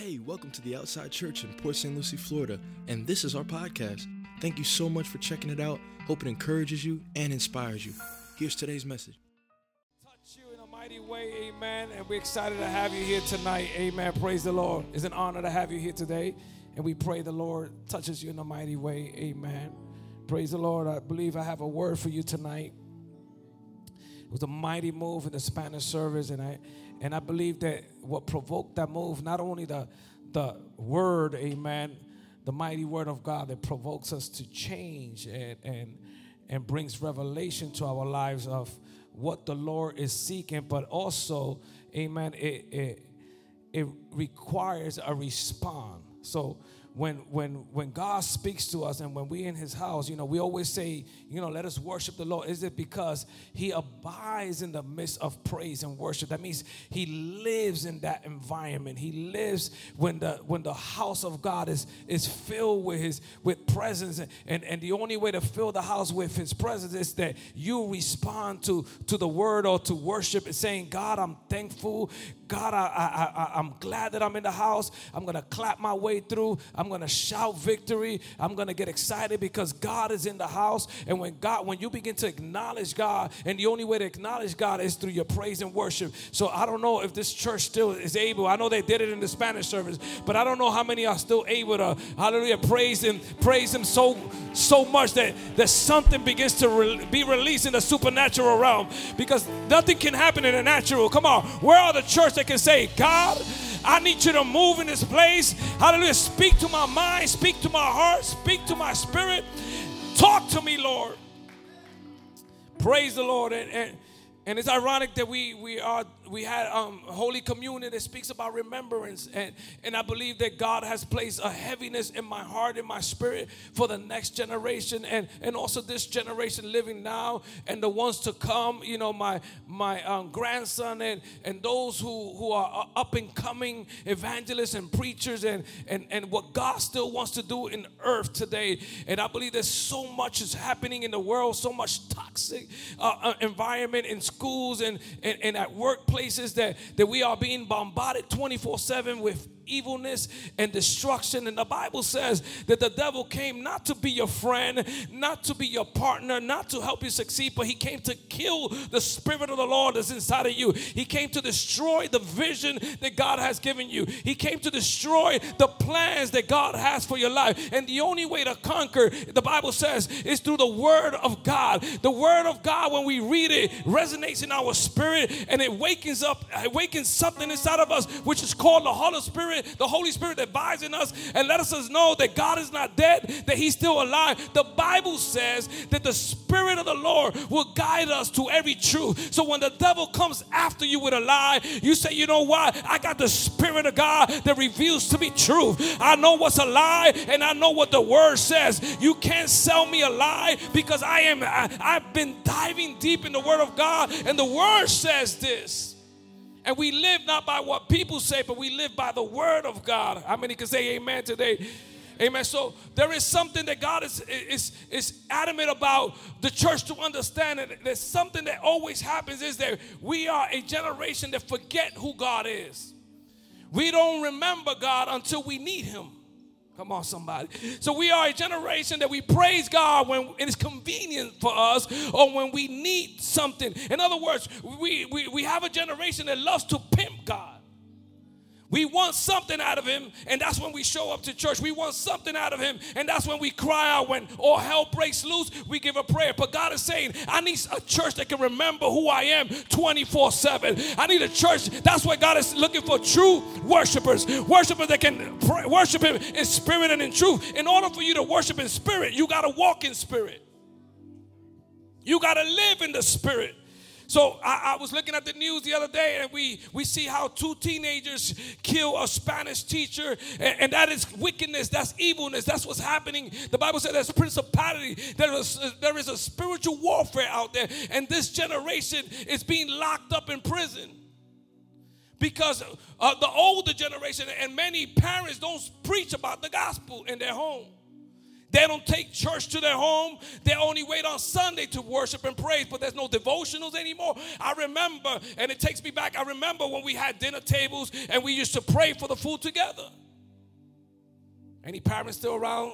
Hey, welcome to the Outside Church in Port St. Lucie, Florida, and this is our podcast. Thank you so much for checking it out. Hope it encourages you and inspires you. Here's today's message. touch you in a mighty way, amen. And we're excited to have you here tonight, amen. Praise the Lord. It's an honor to have you here today. And we pray the Lord touches you in a mighty way, amen. Praise the Lord. I believe I have a word for you tonight. Was a mighty move in the Spanish service, and I and I believe that what provoked that move, not only the the word, amen, the mighty word of God that provokes us to change and and and brings revelation to our lives of what the Lord is seeking, but also, amen, it it, it requires a response. So when when when God speaks to us and when we in his house, you know, we always say, you know, let us worship the Lord. Is it because he abides in the midst of praise and worship? That means he lives in that environment. He lives when the when the house of God is is filled with his with presence and and, and the only way to fill the house with his presence is that you respond to to the word or to worship and saying, God, I'm thankful. God, I, I, I, I'm glad that I'm in the house. I'm going to clap my way through. I'm going to shout victory. I'm going to get excited because God is in the house. And when God, when you begin to acknowledge God, and the only way to acknowledge God is through your praise and worship. So I don't know if this church still is able. I know they did it in the Spanish service, but I don't know how many are still able to, hallelujah, praise Him, praise Him so so much that that something begins to re- be released in the supernatural realm because nothing can happen in the natural. Come on, where are the church that can say, God? I need you to move in this place. Hallelujah. Speak to my mind, speak to my heart, speak to my spirit. Talk to me, Lord. Praise the Lord. And, and, and it's ironic that we we are we had um, Holy Communion that speaks about remembrance, and and I believe that God has placed a heaviness in my heart, in my spirit, for the next generation, and and also this generation living now, and the ones to come. You know, my my um, grandson and and those who who are up and coming evangelists and preachers, and and and what God still wants to do in earth today. And I believe there's so much is happening in the world, so much toxic uh, uh, environment in schools and, and, and at workplaces that, that we are being bombarded 24 7 with evilness and destruction. And the Bible says that the devil came not to be your friend, not to be your partner, not to help you succeed, but he came to kill the spirit of the Lord that's inside of you. He came to destroy the vision that God has given you. He came to destroy the plans that God has for your life. And the only way to conquer, the Bible says, is through the word of God. The word of God, when we read it, resonates in our spirit and it wakens up, it wakens something inside of us, which is called the Holy Spirit, the Holy Spirit that abides in us and let us know that God is not dead, that He's still alive. The Bible says that the Spirit of the Lord will guide us to every truth. So when the devil comes after you with a lie, you say, you know what? I got the Spirit of God that reveals to me truth. I know what's a lie and I know what the word says. You can't sell me a lie because I am I, I've been diving deep in the word of God and the word says this. And we live not by what people say, but we live by the word of God. How many can say amen today? Amen. So there is something that God is, is, is adamant about the church to understand. And there's something that always happens is that we are a generation that forget who God is. We don't remember God until we need him. Come on, somebody. So we are a generation that we praise God when it is convenient for us or when we need something. In other words, we, we, we have a generation that loves to pimp God. We want something out of him, and that's when we show up to church. We want something out of him, and that's when we cry out. When all hell breaks loose, we give a prayer. But God is saying, I need a church that can remember who I am 24 7. I need a church. That's why God is looking for true worshipers, worshipers that can pray, worship him in spirit and in truth. In order for you to worship in spirit, you got to walk in spirit, you got to live in the spirit. So I, I, was looking at the news the other day, and we we see how two teenagers kill a Spanish teacher, and, and that is wickedness, that's evilness, that's what's happening. The Bible says there's principality, there is there is a spiritual warfare out there, and this generation is being locked up in prison because uh, the older generation and many parents don't preach about the gospel in their home. They don't take church to their home. They only wait on Sunday to worship and praise, but there's no devotionals anymore. I remember, and it takes me back, I remember when we had dinner tables and we used to pray for the food together. Any parents still around?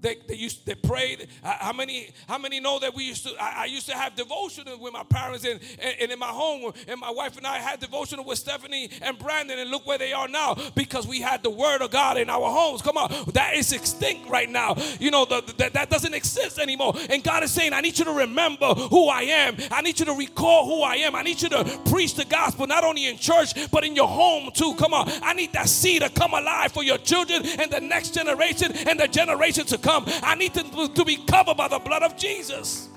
They, they used they prayed. How many how many know that we used to? I, I used to have devotional with my parents and, and, and, in my home, and my wife and I had devotional with Stephanie and Brandon, and look where they are now because we had the Word of God in our homes. Come on, that is extinct right now. You know the, the, that doesn't exist anymore. And God is saying, I need you to remember who I am. I need you to recall who I am. I need you to preach the gospel not only in church but in your home too. Come on, I need that seed to come alive for your children and the next generation and the generation to come. I need to, to be covered by the blood of Jesus.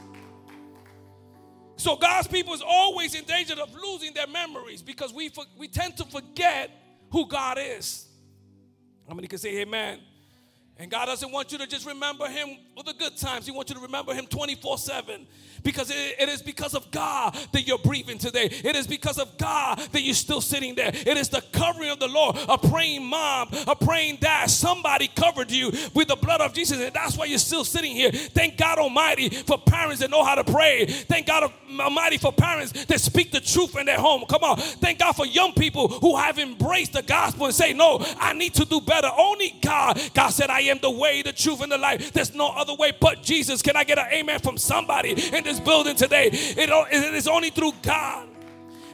So God's people is always in danger of losing their memories because we, we tend to forget who God is. How many can say amen? And God doesn't want you to just remember Him the good times. He wants you to remember Him 24 7 because it is because of God that you're breathing today. It is because of God that you're still sitting there. It is the covering of the Lord. A praying mom, a praying dad, somebody covered you with the blood of Jesus, and that's why you're still sitting here. Thank God Almighty for parents that know how to pray. Thank God Almighty for parents that speak the truth in their home. Come on. Thank God for young people who have embraced the gospel and say, No, I need to do better. Only God. God said, I am the way, the truth, and the life. There's no other way but Jesus. Can I get an amen from somebody? in this building today. It, it is only through God.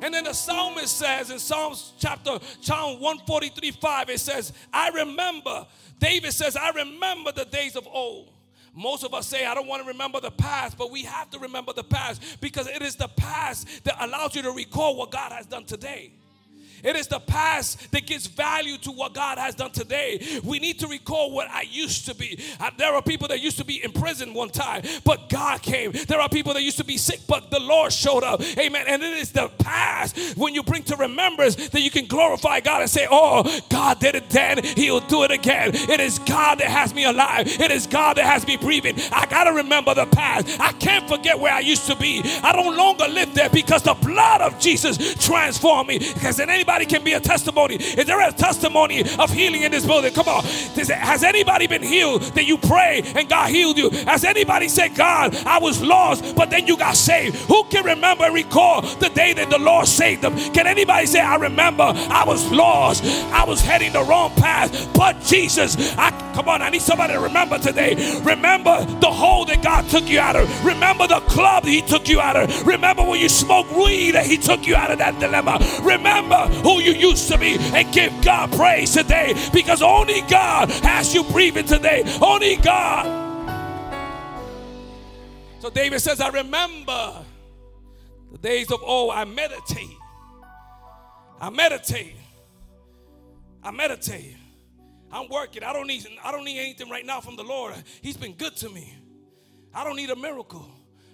And then the psalmist says in Psalms chapter Psalm 143 5, it says, I remember, David says, I remember the days of old. Most of us say, I don't want to remember the past, but we have to remember the past because it is the past that allows you to recall what God has done today. It is the past that gives value to what God has done today. We need to recall what I used to be. There are people that used to be in prison one time, but God came. There are people that used to be sick, but the Lord showed up. Amen. And it is the past when you bring to remembrance that you can glorify God and say, Oh, God did it then, He'll do it again. It is God that has me alive. It is God that has me breathing. I got to remember the past. I can't forget where I used to be. I don't longer live there because the blood of Jesus transformed me. Because anybody Can be a testimony. Is there a testimony of healing in this building? Come on. Has anybody been healed that you pray and God healed you? Has anybody said, God, I was lost, but then you got saved? Who can remember recall the day that the Lord saved them? Can anybody say, I remember I was lost, I was heading the wrong path, but Jesus, I come on, I need somebody to remember today. Remember the hole that God took you out of. Remember the club He took you out of. Remember when you smoked weed that He took you out of that dilemma. Remember who you used to be and give God praise today because only God has you breathing today. Only God. So David says, I remember the days of old. I meditate. I meditate. I meditate. I'm working. I don't need I don't need anything right now from the Lord. He's been good to me. I don't need a miracle.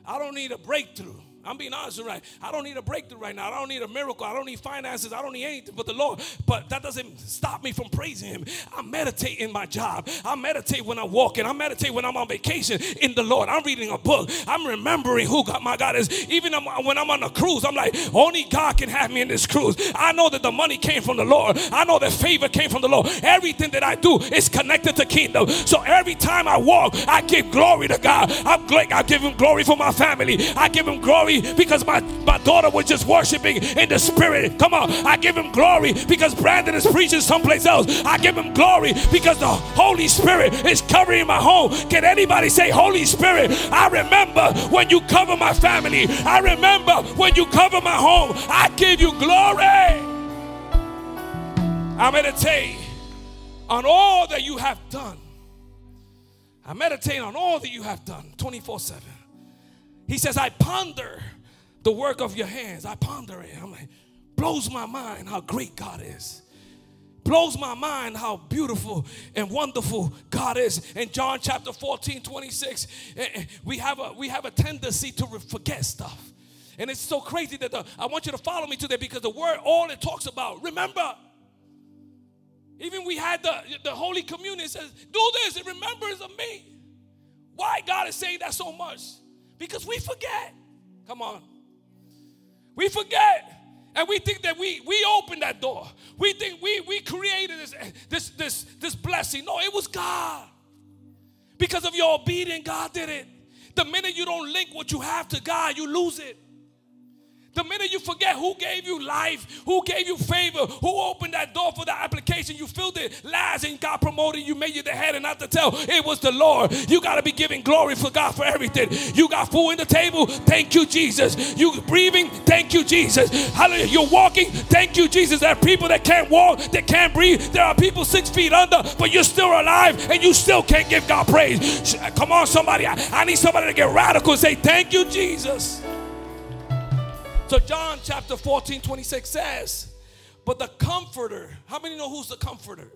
I don't need a breakthrough. I'm being honest right. I don't need a breakthrough right now. I don't need a miracle. I don't need finances. I don't need anything but the Lord. But that doesn't stop me from praising Him. I meditate in my job. I meditate when I'm walking. I meditate when I'm on vacation in the Lord. I'm reading a book. I'm remembering who God, my God is. Even when I'm on a cruise, I'm like, only God can have me in this cruise. I know that the money came from the Lord. I know that favor came from the Lord. Everything that I do is connected to kingdom. So every time I walk, I give glory to God. I'm I give Him glory for my family. I give Him glory glory because my, my daughter was just worshiping in the spirit. Come on, I give him glory because Brandon is preaching someplace else. I give him glory because the Holy Spirit is covering my home. Can anybody say, Holy Spirit, I remember when you cover my family. I remember when you cover my home. I give you glory. I meditate on all that you have done. I meditate on all that you have done 24 7. He says, I ponder the work of your hands. I ponder it. I'm like, blows my mind how great God is. Blows my mind how beautiful and wonderful God is. In John chapter 14, 26, eh, eh, we have a, we have a tendency to forget stuff. And it's so crazy that the, I want you to follow me today because the word, all it talks about, remember. Even we had the, the Holy Communion says, do this in remembrance of me. Why God is saying that so much? Because we forget. Come on. We forget. And we think that we we opened that door. We think we we created this this this this blessing. No, it was God. Because of your obedience, God did it. The minute you don't link what you have to God, you lose it. The minute you forget who gave you life, who gave you favor, who opened that door for that application, you filled it Lies and God promoted, you made you the head and not the tail. It was the Lord. You got to be giving glory for God for everything. You got food in the table, thank you, Jesus. You breathing, thank you, Jesus. Hallelujah. You're walking, thank you, Jesus. There are people that can't walk, that can't breathe. There are people six feet under, but you're still alive and you still can't give God praise. Come on, somebody. I, I need somebody to get radical and say, Thank you, Jesus. So John chapter 14, 26 says, but the comforter, how many know who's the comforter?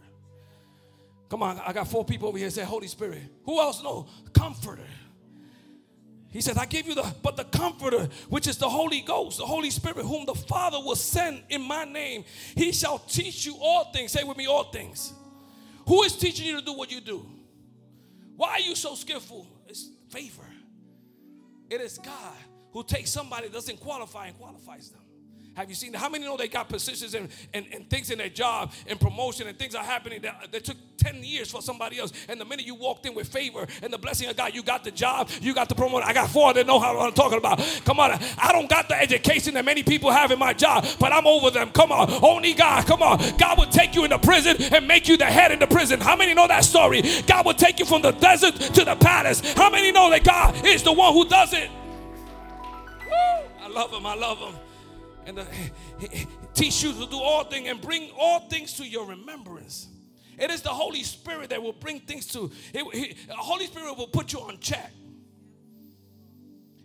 Come on, I got four people over here say Holy Spirit. Who else know? Comforter. He says, I give you the, but the comforter, which is the Holy Ghost, the Holy Spirit, whom the Father will send in my name, he shall teach you all things. Say with me, all things. Who is teaching you to do what you do? Why are you so skillful? It's favor. It is God who takes somebody that doesn't qualify and qualifies them. Have you seen How many know they got positions and, and, and things in their job and promotion and things are happening that, that took 10 years for somebody else? And the minute you walked in with favor and the blessing of God, you got the job, you got the promotion. I got four that know how I'm talking about. Come on, I don't got the education that many people have in my job, but I'm over them. Come on, only God, come on. God will take you into prison and make you the head in the prison. How many know that story? God will take you from the desert to the palace. How many know that God is the one who does it? I love him. I love him. And uh, teach you to do all things and bring all things to your remembrance. It is the Holy Spirit that will bring things to. The Holy Spirit will put you on check.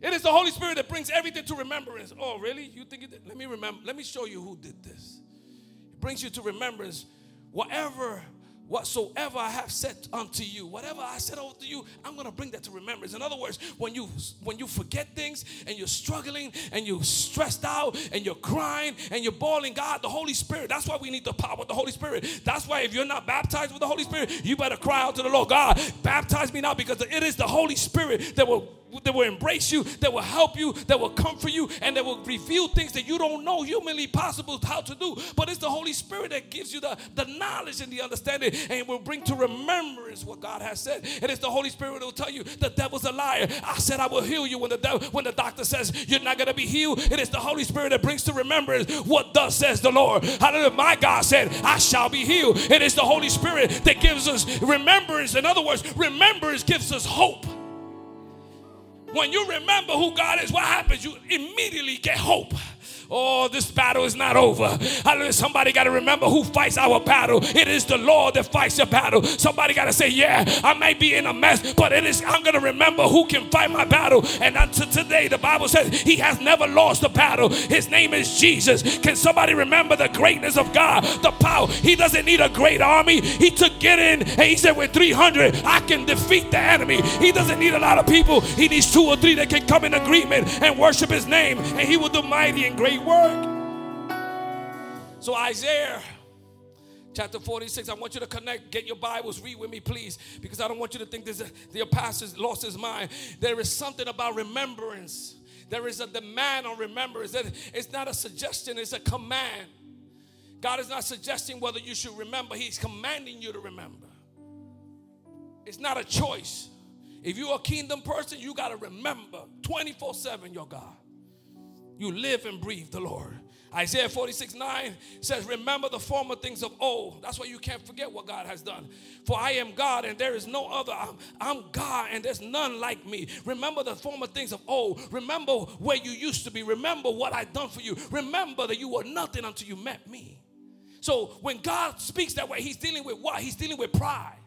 It is the Holy Spirit that brings everything to remembrance. Oh, really? You think it? Let me remember. Let me show you who did this. It brings you to remembrance. Whatever whatsoever I have said unto you, whatever I said unto you, I'm to bring that to remembrance. In other words, when you when you forget things and you're struggling and you're stressed out and you're crying and you're bawling, God, the Holy Spirit. That's why we need the power of the Holy Spirit. That's why if you're not baptized with the Holy Spirit, you better cry out to the Lord, God, baptize me now because it is the Holy Spirit that will that will embrace you, that will help you, that will comfort you, and that will reveal things that you don't know humanly possible how to do. But it's the Holy Spirit that gives you the, the knowledge and the understanding and will bring to remembrance what God has said. And It is the Holy Spirit that will tell you the devil's a liar. I said I will heal you when the devil, when the doctor says you're not gonna be healed. It is the Holy Spirit that brings to remembrance what thus says the Lord. Hallelujah. My God said, I shall be healed. It is the Holy Spirit that gives us remembrance. In other words, remembrance gives us hope. When you remember who God is, what happens? You immediately get hope. Oh, this battle is not over. Hallelujah. Somebody got to remember who fights our battle. It is the Lord that fights your battle. Somebody got to say, Yeah, I may be in a mess, but it is I'm gonna remember who can fight my battle. And until today, the Bible says he has never lost a battle. His name is Jesus. Can somebody remember the greatness of God? The power. He doesn't need a great army. He took in and he said, With 300, I can defeat the enemy. He doesn't need a lot of people. He needs two or three that can come in agreement and worship his name, and he will do mighty and great work. So, Isaiah chapter 46. I want you to connect, get your Bibles, read with me, please, because I don't want you to think this, the pastor lost his mind. There is something about remembrance. There is a demand on remembrance. It's not a suggestion, it's a command. God is not suggesting whether you should remember, He's commanding you to remember. It's not a choice. If you're a kingdom person, you got to remember 24 7 your God. You live and breathe the Lord. Isaiah 46 9 says, Remember the former things of old. That's why you can't forget what God has done. For I am God and there is no other. I'm, I'm, God and there's none like me. Remember the former things of old. Remember where you used to be. Remember what I've done for you. Remember that you were nothing until you met me. So when God speaks that way, He's dealing with what? He's dealing with pride.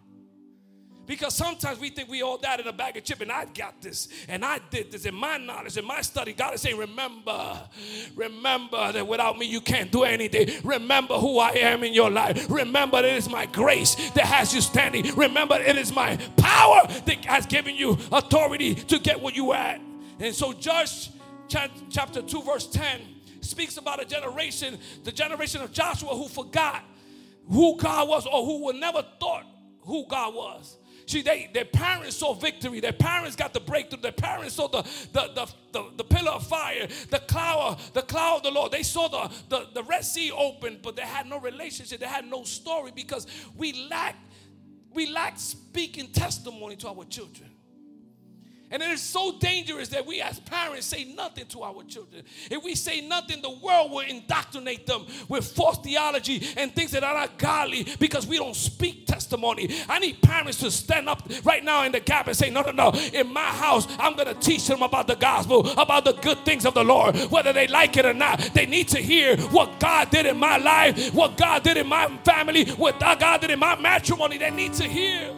Because sometimes we think we all that in a bag of chip and I got this and I did this in my knowledge, in my study. God is saying, Remember, remember that without me you can't do anything. Remember who I am in your life. Remember it is my grace that has you standing. Remember it is my power that has given you authority to get what you at. And so, Judge chapter 2, verse 10 speaks about a generation, the generation of Joshua who forgot who God was or who would never thought who God was. See, they, their parents saw victory. Their parents got the breakthrough. Their parents saw the, the, the, the, the pillar of fire, the cloud, the cloud of the Lord. They saw the, the, the Red Sea open, but they had no relationship. They had no story because we lack we lack speaking testimony to our children. And it is so dangerous that we as parents say nothing to our children. If we say nothing, the world will indoctrinate them with false theology and things that are not godly because we don't speak testimony. I need parents to stand up right now in the gap and say, No, no, no. In my house, I'm going to teach them about the gospel, about the good things of the Lord. Whether they like it or not, they need to hear what God did in my life, what God did in my family, what God did in my matrimony. They need to hear.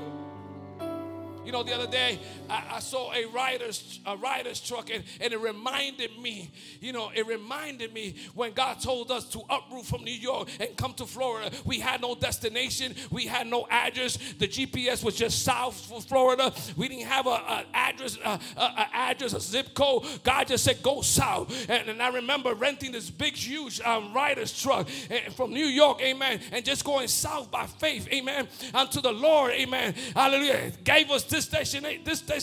You know, the other day I, I saw a Ryder's a Ryder's truck, and, and it reminded me. You know, it reminded me when God told us to uproot from New York and come to Florida. We had no destination. We had no address. The GPS was just south for Florida. We didn't have an address, a, a, address, a zip code. God just said go south. And, and I remember renting this big, huge um, Ryder's truck eh, from New York, Amen, and just going south by faith, Amen, unto the Lord, Amen. Hallelujah. Gave us this destination, this destination,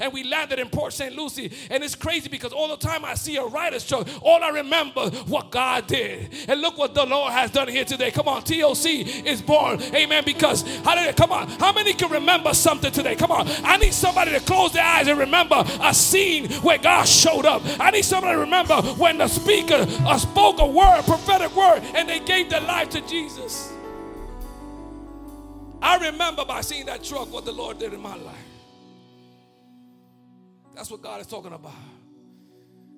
and we landed in Port St. Lucie. And it's crazy because all the time I see a Ryder's truck, all I remember what God did. And look what the Lord has done here today. Come on, TOC is born. Amen. Because hallelujah. Come on. How many can remember something today? Come on. I need somebody to close their eyes and remember a scene where God showed up. I need somebody to remember when the speaker uh, spoke a word, prophetic word, and they gave their life to Jesus. I remember by seeing that truck what the Lord did in my life. That's what God is talking about.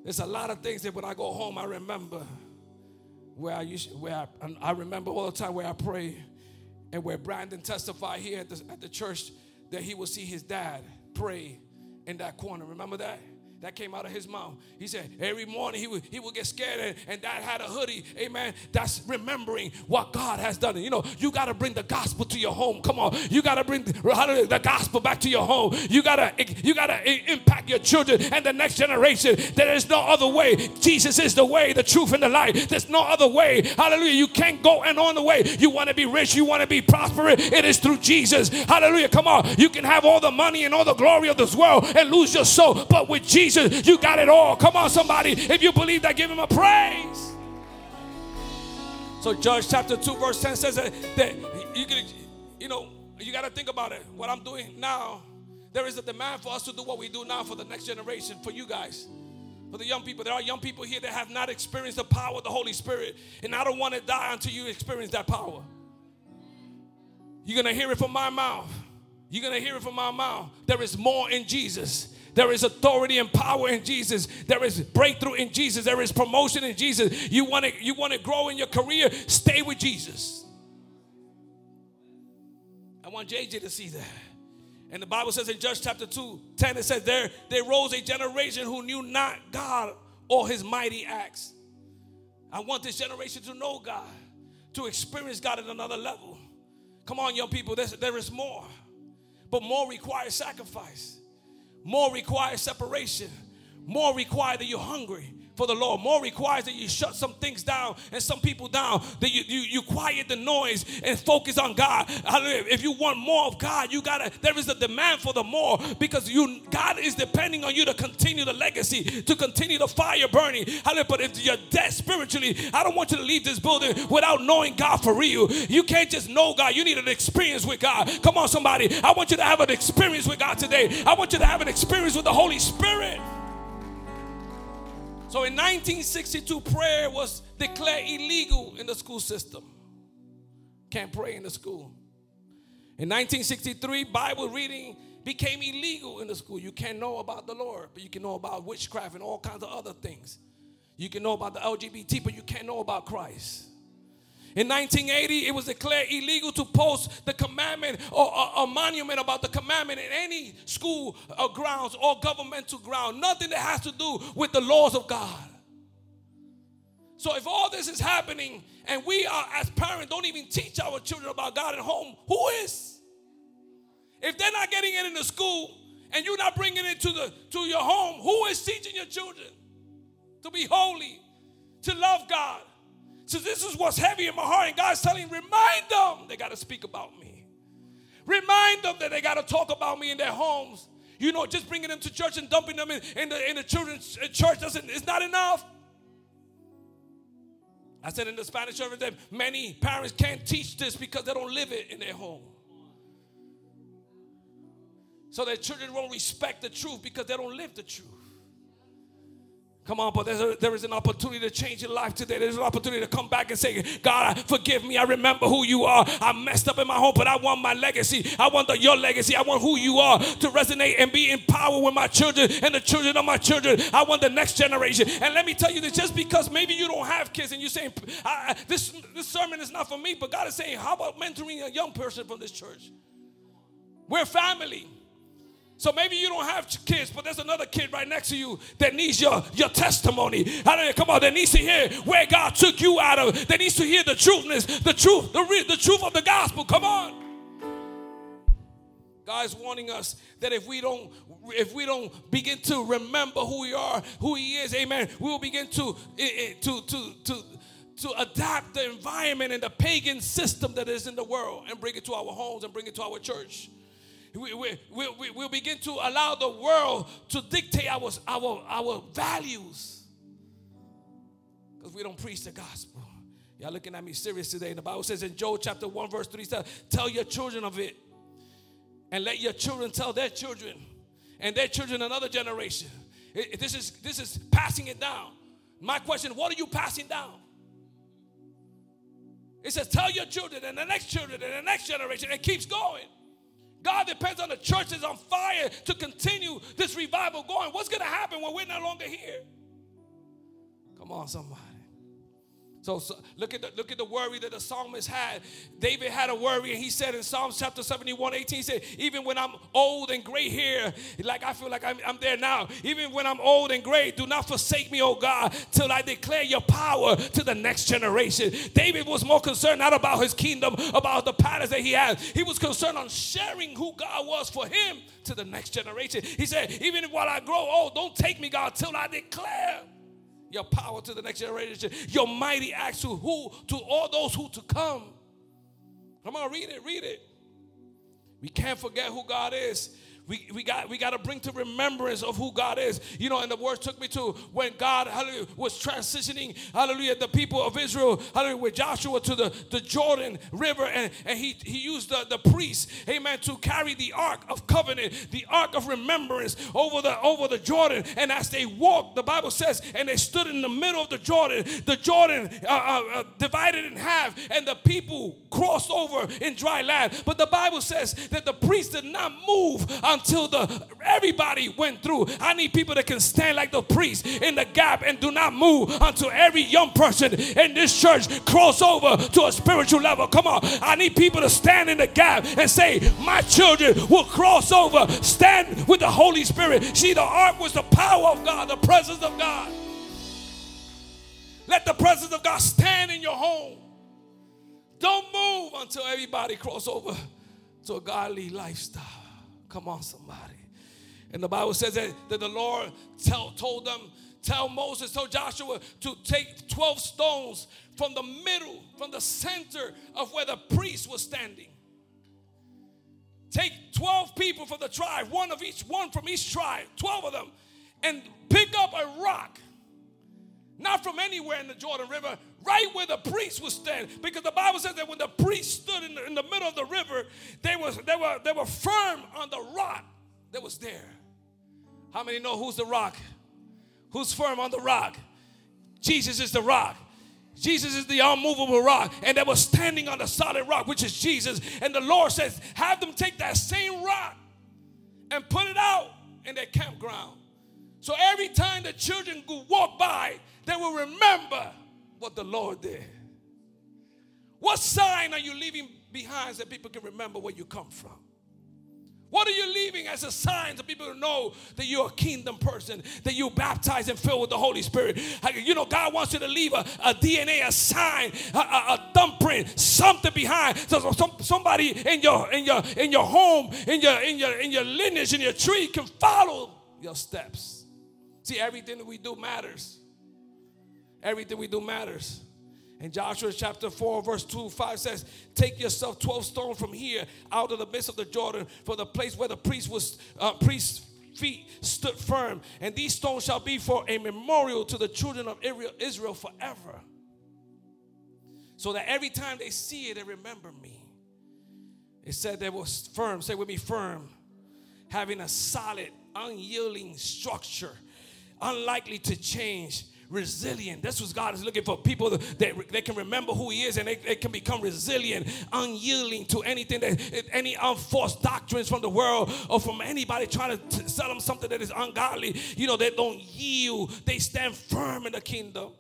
There's a lot of things that when I go home, I remember where I used, where I, I remember all the time where I pray, and where Brandon testified here at the, at the church that he would see his dad pray in that corner. Remember that? That came out of his mouth. He said every morning he would he would get scared and, and dad had a hoodie. Amen. That's remembering what God has done. You know, you got to bring the gospel to your home. Come on. You got to bring the, gospel back to your home. You got to you got to impact your children and the next generation. There is no other way. Jesus is the way, the truth, and the light. There's no other way. Hallelujah. You can't go and on the way. You want to be rich, you want to be prosperous. It is through Jesus. Hallelujah. Come on. You can have all the money and all the glory of this world and lose your soul. But with Jesus, Jesus, you got it all. Come on, somebody. If you believe that, give him a praise. So, Judge chapter 2, verse 10 says that, that you can, you know, you got to think about it. What I'm doing now, there is a demand for us to do what we do now for the next generation, for you guys for the young people. There are young people here that have not experienced the power of the Holy Spirit. And I don't want to die until you experience that power. You're going to hear it from my mouth. You're going to hear it from my mouth. There is more in Jesus. There is authority and power in Jesus. There is breakthrough in Jesus. There is promotion in Jesus. You want to you want to grow in your career? Stay with Jesus. I want JJ to see that. And the Bible says in Judge chapter 2, 10, it says, There, there rose a generation who knew not God or his mighty acts. I want this generation to know God, to experience God at another level. Come on, young people, there is more. But more requires sacrifice. More requires separation. More require that you're hungry for the Lord. More requires that you shut some things down and some people down, that you, you, you quiet the noise and focus on God. If you want more of God, you gotta, there is a demand for the more because you God is depending on you to continue the legacy, to continue the fire burning. But if you're dead spiritually, I don't want you to leave this building without knowing God for real. You can't just know God, you need an experience with God. Come on, somebody. I want you to have an experience with God today. I want you to have an experience with the Holy Spirit. So in 1962, prayer was declared illegal in the school system. Can't pray in the school. In 1963, Bible reading became illegal in the school. You can't know about the Lord, but you can know about witchcraft and all kinds of other things. You can know about the LGBT, but you can't know about Christ. In 1980, it was declared illegal to post the commandment or a, a, monument about the commandment in any school or grounds or governmental ground. Nothing that has to do with the laws of God. So if all this is happening and we are as parents don't even teach our children about God at home, who is? If they're not getting it in the school and you're not bringing it to the to your home, who is teaching your children to be holy, to love God? So this is what's heavy in my heart. And God's telling, remind them they got to speak about me. Remind them that they got to talk about me in their homes. You know, just bringing them to church and dumping them in, in the, in the children's uh, church doesn't, is not enough. I said in the Spanish church that many parents can't teach this because they don't live it in their home. So their children won't respect the truth because they don't live the truth. Come on, but a, there is an opportunity to change your life today. There's an opportunity to come back and say, God, forgive me. I remember who you are. I messed up in my home, but I want my legacy. I want the, your legacy. I want who you are to resonate and be in power with my children and the children of my children. I want the next generation. And let me tell you this just because maybe you don't have kids and you're saying, this, this sermon is not for me, but God is saying, how about mentoring a young person from this church? We're family. So maybe you don't have kids, but there's another kid right next to you that needs your, your testimony. Hallelujah. Come on, that needs to hear where God took you out of. That needs to hear the truthness, the truth, the, re- the truth of the gospel. Come on. God's warning us that if we don't if we don't begin to remember who we are, who He is, Amen, we will begin to eh, eh, to to to to adapt the environment and the pagan system that is in the world and bring it to our homes and bring it to our church we, we, we, we'll begin to allow the world to dictate our, our, our values because we don't preach the gospel. Y'all looking at me serious today. And the Bible says in Joel chapter 1, verse 3, says, tell your children of it. And let your children tell their children. And their children another generation. It, it, this, is, this is passing it down. My question, what are you passing down? It says, tell your children and the next children and the next generation. It keeps going. God depends on the church that's on fire to continue this revival going. What's going to happen when we're no longer here? Come on, somebody. So, so, look at the look at the worry that the psalmist had. David had a worry, and he said in Psalms chapter 71, 18, he said, Even when I'm old and gray hair, like I feel like I'm, I'm there now, even when I'm old and gray, do not forsake me, oh God, till I declare your power to the next generation. David was more concerned not about his kingdom, about the palace that he had. He was concerned on sharing who God was for him to the next generation. He said, Even while I grow old, don't take me, God, till I declare your power to the next generation, your mighty acts to who, to all those who to come. Come on, read it, read it. We can't forget who God is. We, we got we got to bring to remembrance of who God is. You know, and the word took me to when God, hallelujah, was transitioning, hallelujah, the people of Israel, hallelujah, with Joshua to the, the Jordan River, and, and he, he used the, the priests, amen, to carry the ark of covenant, the ark of remembrance over the over the Jordan. And as they walked, the Bible says, and they stood in the middle of the Jordan, the Jordan uh, uh, uh divided in half, and the people crossed over in dry land. But the Bible says that the priests did not move until the everybody went through. I need people that can stand like the priest in the gap and do not move until every young person in this church cross over to a spiritual level. Come on. I need people to stand in the gap and say, My children will cross over. Stand with the Holy Spirit. See, the ark was the power of God, the presence of God. Let the presence of God stand in your home. Don't move until everybody cross over to a godly lifestyle. Come on, somebody. And the Bible says that, that the Lord tell, told them, tell Moses, tell Joshua to take 12 stones from the middle, from the center of where the priest was standing. Take 12 people from the tribe, one of each, one from each tribe, 12 of them, and pick up a rock. Not from anywhere in the Jordan River, right where the priest was standing. Because the Bible says that when the priest stood in the, in the middle of the river, they, was, they, were, they were firm on the rock that was there. How many know who's the rock? Who's firm on the rock? Jesus is the rock. Jesus is the unmovable rock, and they were standing on the solid rock, which is Jesus. And the Lord says, Have them take that same rock and put it out in their campground. So every time the children would walk by, they will remember what the Lord did. What sign are you leaving behind so people can remember where you come from? What are you leaving as a sign so people know that you're a kingdom person, that you're baptized and filled with the Holy Spirit? You know, God wants you to leave a, a DNA, a sign, a, a, thumbprint, something behind. So some, somebody in your in your in your home, in your in your in your lineage, in your tree can follow your steps. See, everything that we do matters. Everything we do matters. And Joshua chapter 4, verse 2, 5 says, Take yourself 12 stones from here out of the midst of the Jordan for the place where the priest was, uh, priest's feet stood firm. And these stones shall be for a memorial to the children of Israel forever. So that every time they see it, they remember me. It said they was firm. Say with me, firm having a solid, unyielding structure, unlikely to change, resilient. That's what God is looking for. People that they can remember who He is and they, they can become resilient, unyielding to anything that any unforced doctrines from the world or from anybody trying to sell them something that is ungodly. You know, they don't yield, they stand firm in the kingdom.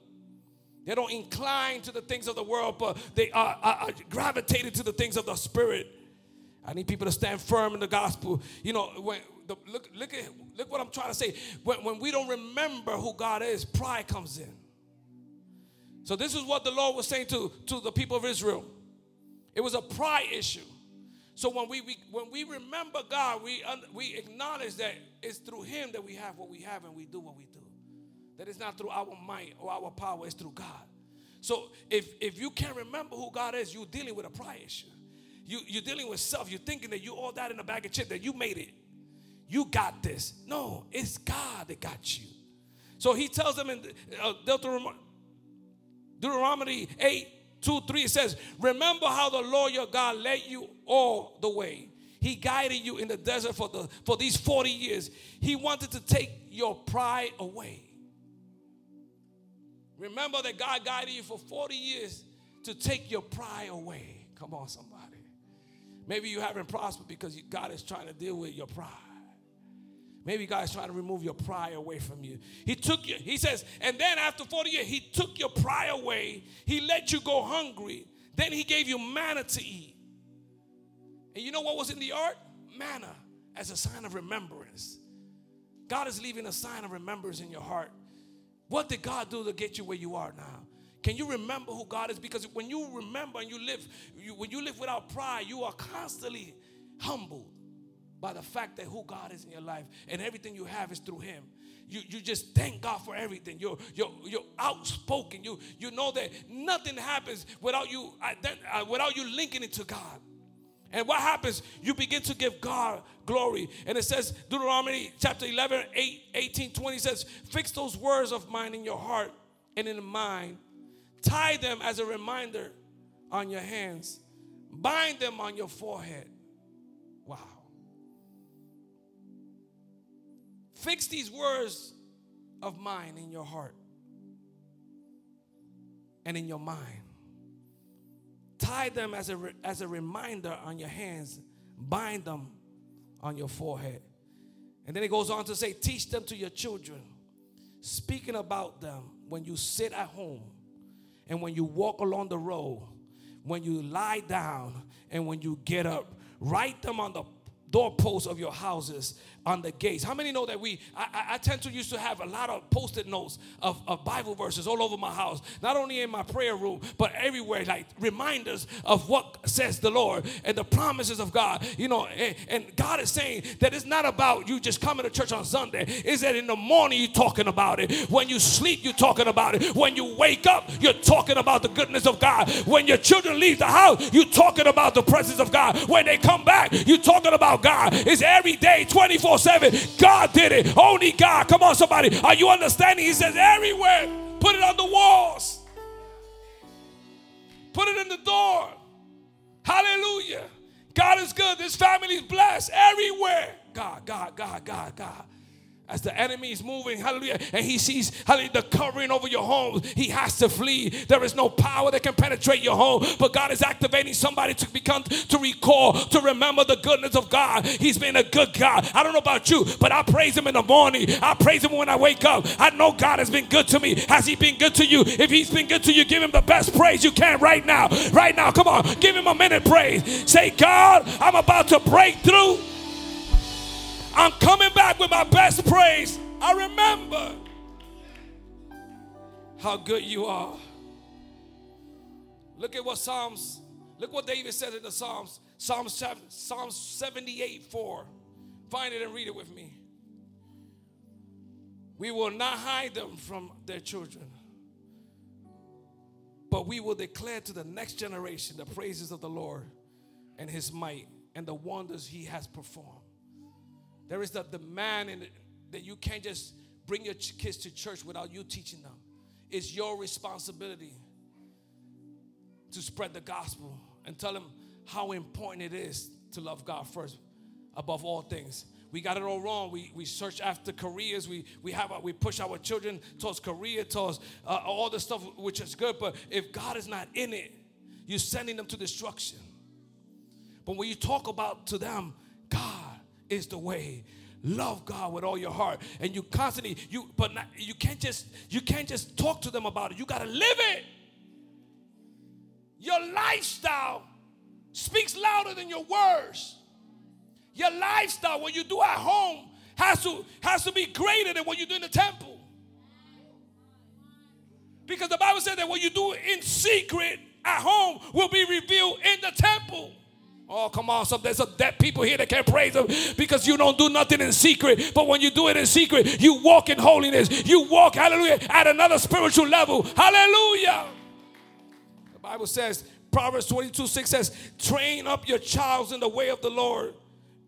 They don't incline to the things of the world, but they are, are, are gravitated to the things of the spirit. I need people to stand firm in the gospel. You know, when the, look, look at look what I'm trying to say. When, when we don't remember who God is, pride comes in. So this is what the Lord was saying to, to the people of Israel. It was a pride issue. So when we, we when we remember God, we we acknowledge that it's through Him that we have what we have and we do what we do. That it's not through our might or our power, it's through God. So if if you can't remember who God is, you're dealing with a pride issue. You, you're dealing with self. You're thinking that you all that in a bag of chips, that you made it. You got this. No, it's God that got you. So he tells them in uh, Deuteronomy, Deuteronomy 8, 2, 3, it says, Remember how the Lord your God led you all the way. He guided you in the desert for, the, for these 40 years. He wanted to take your pride away. Remember that God guided you for 40 years to take your pride away. Come on, somebody. Maybe you haven't prospered because God is trying to deal with your pride. Maybe God is trying to remove your pride away from you. He took you, he says, and then after 40 years, he took your pride away. He let you go hungry. Then he gave you manna to eat. And you know what was in the ark? Manna as a sign of remembrance. God is leaving a sign of remembrance in your heart. What did God do to get you where you are now? Can you remember who God is? Because when you remember and you live, you, when you live without pride, you are constantly humbled by the fact that who God is in your life and everything you have is through Him. You, you just thank God for everything. You're, you're, you're outspoken. You, you know that nothing happens without you, uh, without you linking it to God. And what happens? You begin to give God glory. And it says, Deuteronomy chapter 11, 8, 18, 20 says, Fix those words of mine in your heart and in mind Tie them as a reminder on your hands, bind them on your forehead. Wow. Fix these words of mine in your heart and in your mind. Tie them as a, as a reminder on your hands, bind them on your forehead. And then it goes on to say, Teach them to your children, speaking about them when you sit at home and when you walk along the road, when you lie down, and when you get up, write them on the doorposts of your houses on the gates. How many know that we, I, I tend to used to have a lot of post it notes of, of Bible verses all over my house, not only in my prayer room, but everywhere, like reminders of what says the Lord and the promises of God. You know, and, and God is saying that it's not about you just coming to church on Sunday, is that in the morning you're talking about it. When you sleep, you're talking about it. When you wake up, you're talking about the goodness of God. When your children leave the house, you're talking about the presence of God. When they come back, you're talking about God. It's every day, 24 24 7. God did it. Only God. Come on, somebody. Are you understanding? He says, everywhere. Put it on the walls, put it in the door. Hallelujah. God is good. This family is blessed everywhere. God, God, God, God, God as the enemy is moving, hallelujah, and he sees, hallelujah, the covering over your home, he has to flee. There is no power that can penetrate your home, but God is activating somebody to become, to recall, to remember the goodness of God. He's been a good God. I don't know about you, but I praise him in the morning. I praise him when I wake up. I know God has been good to me. Has he been good to you? If he's been good to you, give him the best praise you can right now. Right now, come on, give him a minute praise. Say, God, I'm about to break through. I'm coming back with my best praise. I remember how good you are. Look at what Psalms, look what David said in the Psalms. Psalms, Psalms 78 4. Find it and read it with me. We will not hide them from their children, but we will declare to the next generation the praises of the Lord and his might and the wonders he has performed. There is the demand in that you can't just bring your kids to church without you teaching them. It's your responsibility to spread the gospel and tell them how important it is to love God first above all things. we got it all wrong. We, we search after careers. We, we, have we push our children towards career, towards uh, all the stuff which is good. But if God is not in it, you're sending them to destruction. But when you talk about to them, God is the way. Love God with all your heart, and you constantly you. But not, you can't just you can't just talk to them about it. You got to live it. Your lifestyle speaks louder than your words. Your lifestyle, what you do at home, has to, has to be greater than what you do in the temple. Because the Bible said that what you do in secret at home will be revealed in the temple. Oh, come on. So there's a dead people here that can't praise Him because you don't do nothing in secret. But when you do it in secret, you walk in holiness. You walk, hallelujah, at another spiritual level. Hallelujah. The Bible says, Proverbs 22 6 says, train up your child in the way of the Lord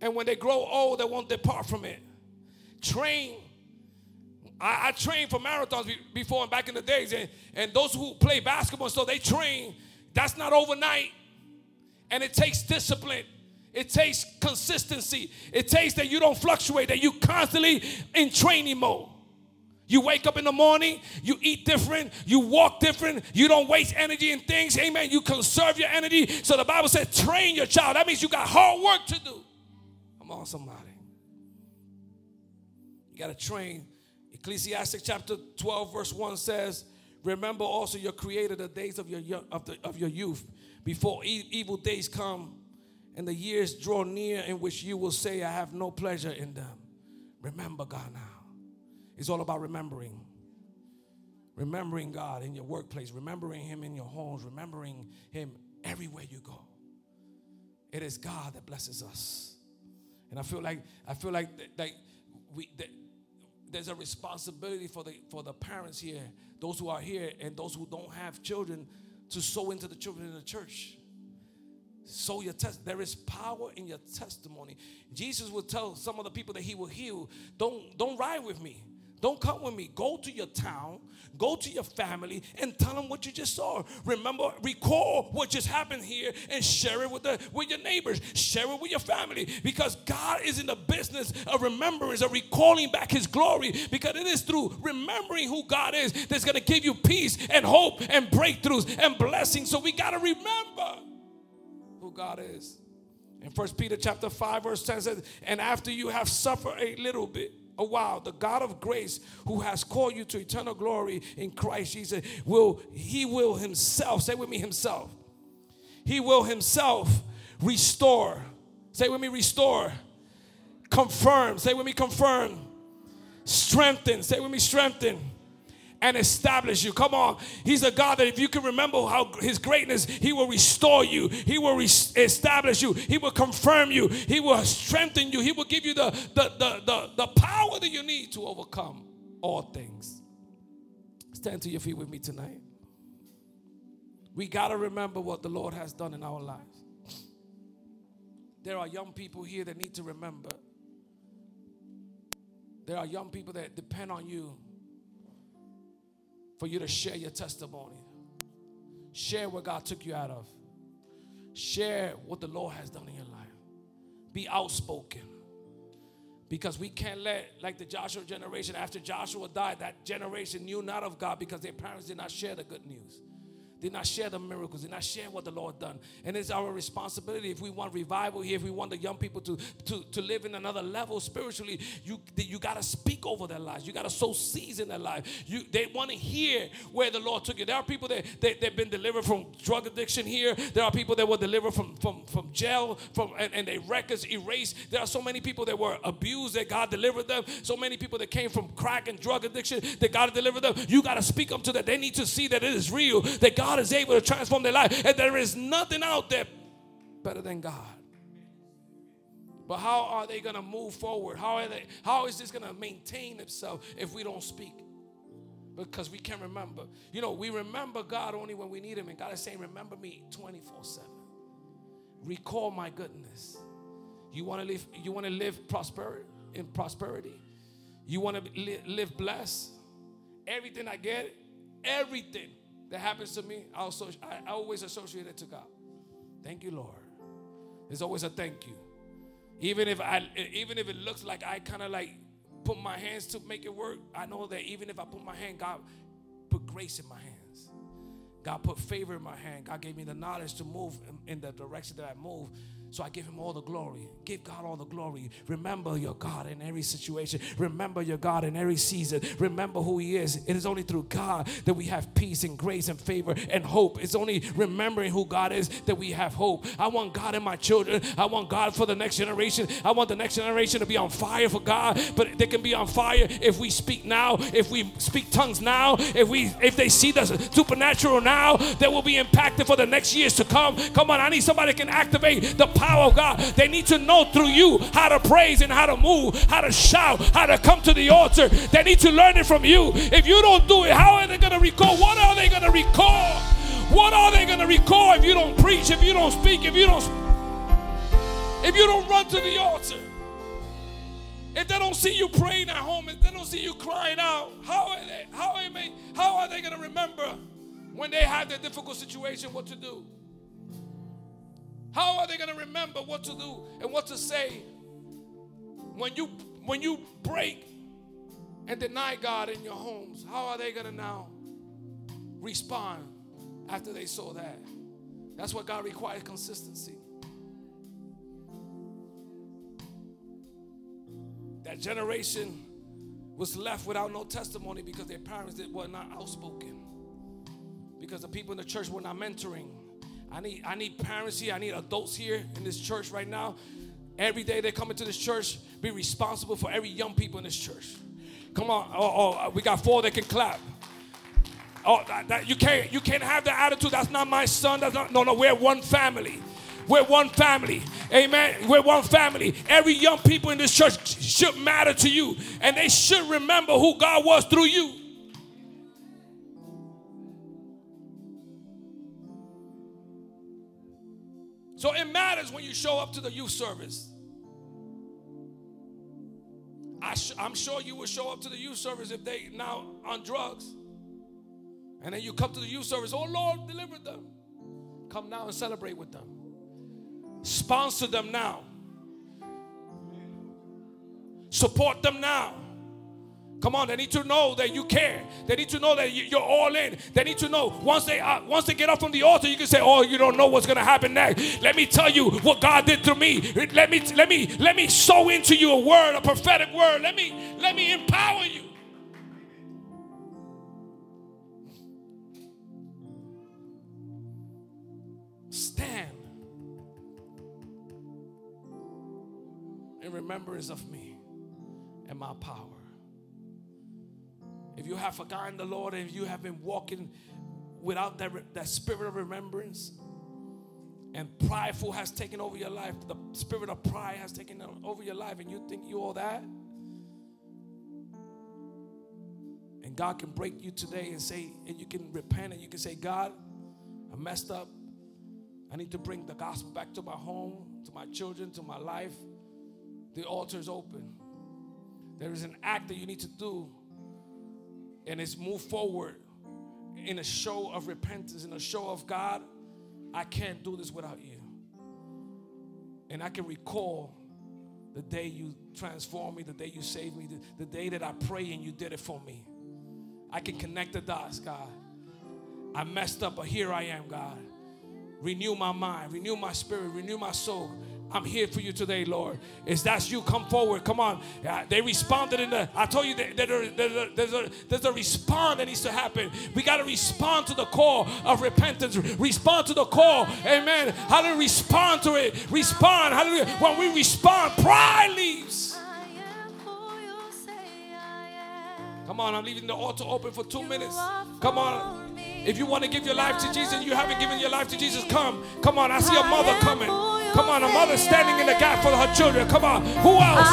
and when they grow old, they won't depart from it. Train. I, I trained for marathons before and back in the days, and, and those who play basketball, so they train. That's not overnight. And it takes discipline. It takes consistency. It takes that you don't fluctuate, that you constantly in training mode. You wake up in the morning, you eat different, you walk different, you don't waste energy in things. Amen. You conserve your energy. So the Bible says, train your child. That means you got hard work to do. Come on, somebody. You got to train. Ecclesiastic chapter 12, verse 1 says, Remember also your creator the days of your, of, the, of your youth, before evil days come and the years draw near in which you will say, I have no pleasure in them. Remember God now. It's all about remembering. Remembering God in your workplace, remembering Him in your homes, remembering Him everywhere you go. It is God that blesses us. And I feel like I feel like that, we that there's a responsibility for the for the parents here, those who are here, and those who don't have children, to sow into the children in the church. Sow your test. There is power in your testimony. Jesus will tell some of the people that he will heal, don't don't ride with me. Don't come with me. Go to your town, go to your family, and tell them what you just saw. Remember, recall what just happened here and share it with, the, with your neighbors, share it with your family. Because God is in the business of remembrance, of recalling back His glory. Because it is through remembering who God is that's going to give you peace and hope and breakthroughs and blessings. So we got to remember who God is. In First Peter chapter 5, verse 10 says, And after you have suffered a little bit, a while, the God of grace who has called you to eternal glory in Christ Jesus will, he will himself, say with me, himself. He will himself restore. Say with me, restore. Confirm. Say with me, confirm. Strengthen. Say with me, strengthen and establish you. Come on. He's a God that if you can remember how his greatness, he will restore you. He will re- establish you. He will confirm you. He will strengthen you. He will give you the, the, the, the, the power that you need to overcome all things. Stand to your feet with me tonight. We got to remember what the Lord has done in our lives. There are young people here that need to remember. There are young people that depend on you for you to share your testimony. Share what God took you out of. Share what the Lord has done in your life. Be outspoken. Because we can't let, like the Joshua generation, after Joshua died, that generation knew not of God because their parents did not share the good news did not share the miracles, did not share what the Lord done. And it's our responsibility if we want revival here, if we want the young people to, to, to live in another level spiritually, you, you got to speak over their lives. You got to sow seeds in their life. You, they want to hear where the Lord took you. There are people that they, they've been delivered from drug addiction here. There are people that were delivered from, from, from jail from, and, and their records erased. There are so many people that were abused that God delivered them. So many people that came from crack and drug addiction that God delivered them. You got to speak up to that. They need to see that it is real, that God God is able to transform their life. And there is nothing out there better than God. But how are they going to move forward? How are they how is this going to maintain itself if we don't speak? Because we can't remember. You know, we remember God only when we need him and God is saying remember me 24/7. Recall my goodness. You want to live you want to live prosperity in prosperity? You want to live blessed? Everything I get, everything that happens to me, I, also, I always associate it to God. Thank you, Lord. There's always a thank you. Even if I even if it looks like I kind of like put my hands to make it work, I know that even if I put my hand, God put grace in my hands. God put favor in my hand. God gave me the knowledge to move in, in the direction that I move. So I give him all the glory. Give God all the glory. Remember your God in every situation. Remember your God in every season. Remember who he is. It is only through God that we have peace and grace and favor and hope. It's only remembering who God is that we have hope. I want God in my children. I want God for the next generation. I want the next generation to be on fire for God, but they can be on fire if we speak now, if we speak tongues now, if we if they see the supernatural now, they will be impacted for the next years to come. Come on, I need somebody can activate the power of God. They need to know through you how to praise and how to move, how to shout, how to come to the altar. They need to learn it from you. If you don't do it, how are they going to recall? What are they going to recall? What are they going to recall if you don't preach, if you don't speak, if you don't if you don't run to the altar? If they don't see you praying at home, if they don't see you crying out, how are they how are they, how are they going to remember when they have their difficult situation what to do? How are they going to remember what to do and what to say when you when you break and deny God in your homes? How are they going to now respond after they saw that? That's what God requires consistency. That generation was left without no testimony because their parents were not outspoken. Because the people in the church were not mentoring I need, I need parents here. I need adults here in this church right now. Every day they come into this church, be responsible for every young people in this church. Come on. Oh, oh uh, we got four that can clap. Oh, that, that, you can't you can't have that attitude. That's not my son. That's not no no. We're one family. We're one family. Amen. We're one family. Every young people in this church should matter to you, and they should remember who God was through you. So it matters when you show up to the youth service. I am sure you will show up to the youth service if they now on drugs. And then you come to the youth service, oh Lord, deliver them. Come now and celebrate with them. Sponsor them now. Support them now. Come on, they need to know that you care. They need to know that you're all in. They need to know once they uh, once they get up from the altar, you can say, "Oh, you don't know what's going to happen next." Let me tell you what God did through me. Let me let me let me sow into you a word, a prophetic word. Let me let me empower you. Stand in remembrance of me and my power. If you have forgotten the Lord and you have been walking without that, that spirit of remembrance, and prideful has taken over your life, the spirit of pride has taken over your life, and you think you all that. And God can break you today and say, and you can repent and you can say, God, I messed up. I need to bring the gospel back to my home, to my children, to my life. The altar is open. There is an act that you need to do and it's move forward in a show of repentance, in a show of God, I can't do this without you. And I can recall the day you transformed me, the day you saved me, the, the day that I prayed and you did it for me. I can connect the dots, God. I messed up, but here I am, God. Renew my mind, renew my spirit, renew my soul. I'm here for you today, Lord. Is that you? Come forward. Come on. Yeah, they responded in the. I told you that, that there, there's, a, there's, a, there's a response that needs to happen. We got to respond to the call of repentance. Respond to the call. Amen. How to respond to it? Respond. Hallelujah. When we respond, pride leaves. Come on, I'm leaving the altar open for two minutes. Come on. If you want to give your life to Jesus, you haven't given your life to Jesus, come. Come on, I see a mother coming. Come on, a mother standing in the gap for her children. Come on. Who else?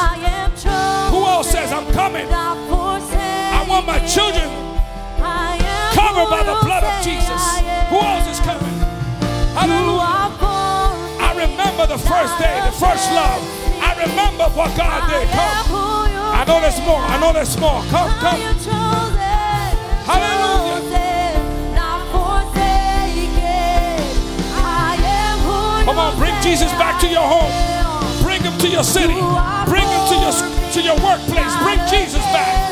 Who else says, I'm coming? I want my children covered by the blood of Jesus. Who else is coming? Hallelujah. I remember the first day, the first love. I remember what God did. Come. I know there's more. I know there's more. Come, come. Hallelujah. Come on, bring Jesus back to your home. Bring him to your city. Bring him to your, to your workplace. Bring Jesus back.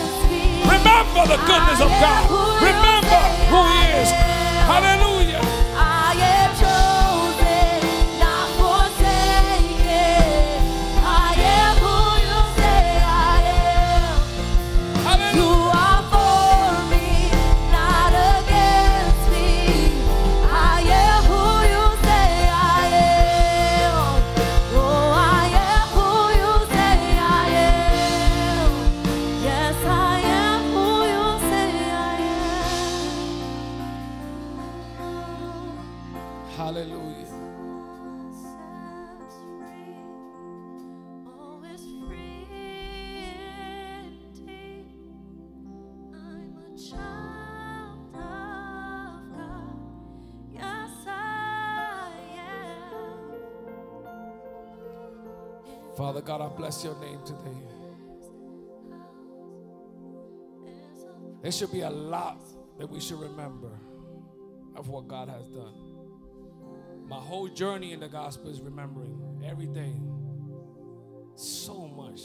Remember the goodness of God. Remember who he is. Hallelujah. Father God, I bless your name today. There should be a lot that we should remember of what God has done. My whole journey in the gospel is remembering everything. So much.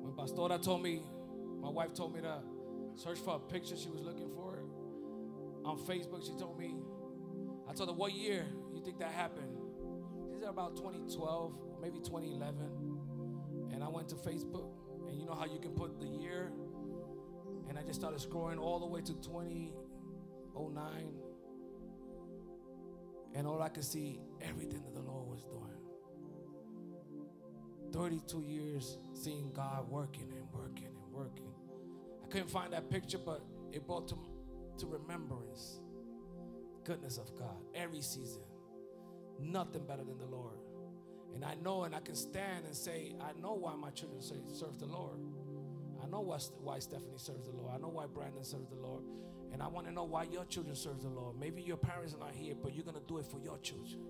When Pastora told me, my wife told me to search for a picture she was looking for on Facebook, she told me, I told her, what year you think that happened? She said about 2012, maybe 2011. And I went to Facebook, and you know how you can put the year? And I just started scrolling all the way to 2009. And all I could see, everything that the Lord was doing. 32 years seeing God working and working and working. I couldn't find that picture, but it brought to, to remembrance goodness of God every season. Nothing better than the Lord. And I know and I can stand and say, I know why my children serve the Lord. I know why, Stephanie serves the Lord. I know why Brandon serves the Lord. And I want to know why your children serve the Lord. Maybe your parents are not here, but you're going to do it for your children.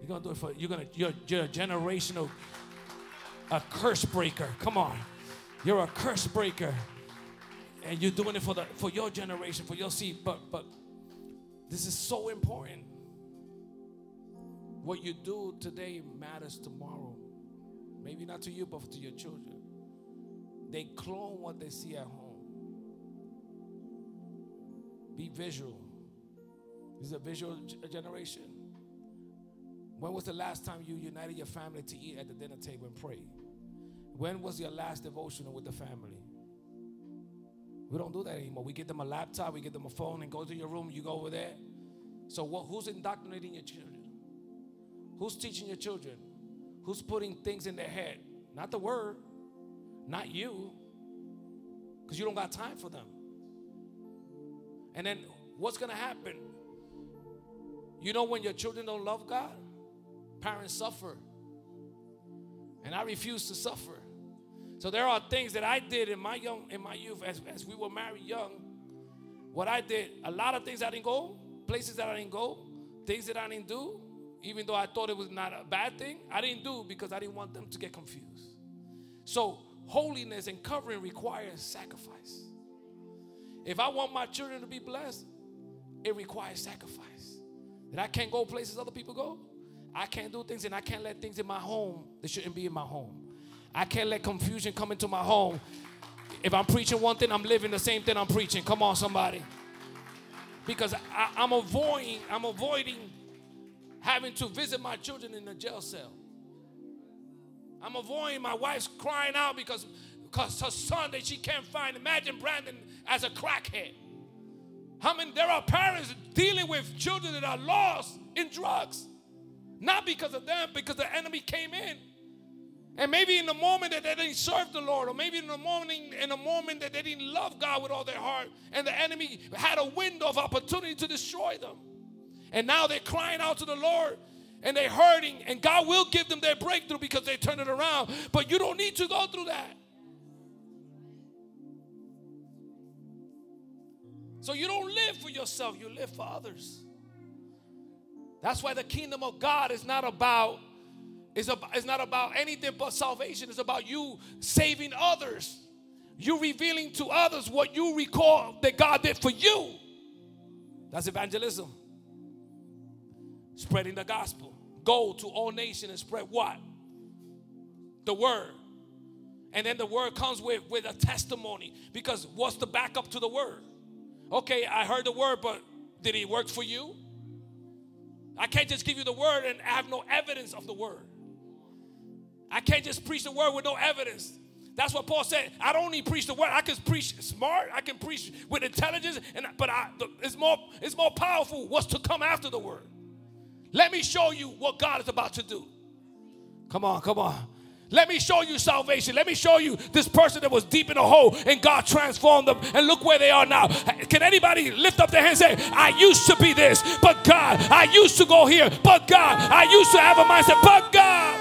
You're going to do it for, you're going to, you're, you're a generational, a curse breaker. Come on. You're a curse breaker. And you're doing it for the, for your generation, for your seed. But, but this is so important. What you do today matters tomorrow. Maybe not to you, but to your children. They clone what they see at home. Be visual. This is a visual generation. When was the last time you united your family to eat at the dinner table and pray? When was your last devotional with the family? We don't do that anymore. We give them a laptop, we give them a phone, and go to your room. You go over there. So, what, who's indoctrinating your children? Who's teaching your children? Who's putting things in their head? Not the word, not you, because you don't got time for them. And then what's going to happen? You know, when your children don't love God, parents suffer. And I refuse to suffer. So there are things that I did in my young in my youth as, as we were married young. What I did, a lot of things I didn't go, places that I didn't go, things that I didn't do, even though I thought it was not a bad thing, I didn't do because I didn't want them to get confused. So holiness and covering requires sacrifice. If I want my children to be blessed, it requires sacrifice. That I can't go places other people go. I can't do things and I can't let things in my home that shouldn't be in my home. I can't let confusion come into my home. If I'm preaching one thing, I'm living the same thing I'm preaching. Come on, somebody. Because I, I'm avoiding, I'm avoiding having to visit my children in the jail cell. I'm avoiding my wife's crying out because, because her son that she can't find. Imagine Brandon as a crackhead. How many there are parents dealing with children that are lost in drugs? Not because of them, because the enemy came in. And maybe in the moment that they didn't serve the Lord, or maybe in the morning, in the moment that they didn't love God with all their heart, and the enemy had a window of opportunity to destroy them. And now they're crying out to the Lord and they're hurting, and God will give them their breakthrough because they turn it around. But you don't need to go through that. So you don't live for yourself, you live for others. That's why the kingdom of God is not about is about, is not about anything but salvation. It's about you saving others. You revealing to others what you recall that God did for you. That's evangelism. Spreading the gospel. Go to all nations and spread what? the word. And then the word comes with, with a testimony. Because what's the backup to the word? Okay, I heard the word, but did it work for you? I can't just give you the word and have no evidence of the word. I can't just preach the word with no evidence. That's what Paul said. I don't need preach the word. I can preach smart. I can preach with intelligence, and but I, it's more it's more powerful. What's to come after the word? Let me show you what God is about to do. Come on, come on. Let me show you salvation. Let me show you this person that was deep in a hole and God transformed them. And look where they are now. Can anybody lift up their hands and say, I used to be this, but God, I used to go here, but God, I used to have a mindset, but God.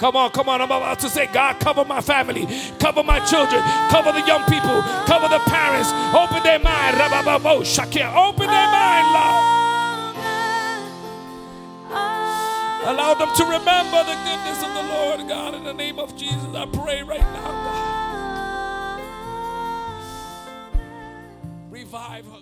Come on, come on. I'm about to say, God, cover my family, cover my children, cover the young people, cover the parents. Open their mind. Open their mind, Lord. Allow them to remember the goodness of the Lord, God. In the name of Jesus, I pray right now, God. Revive her.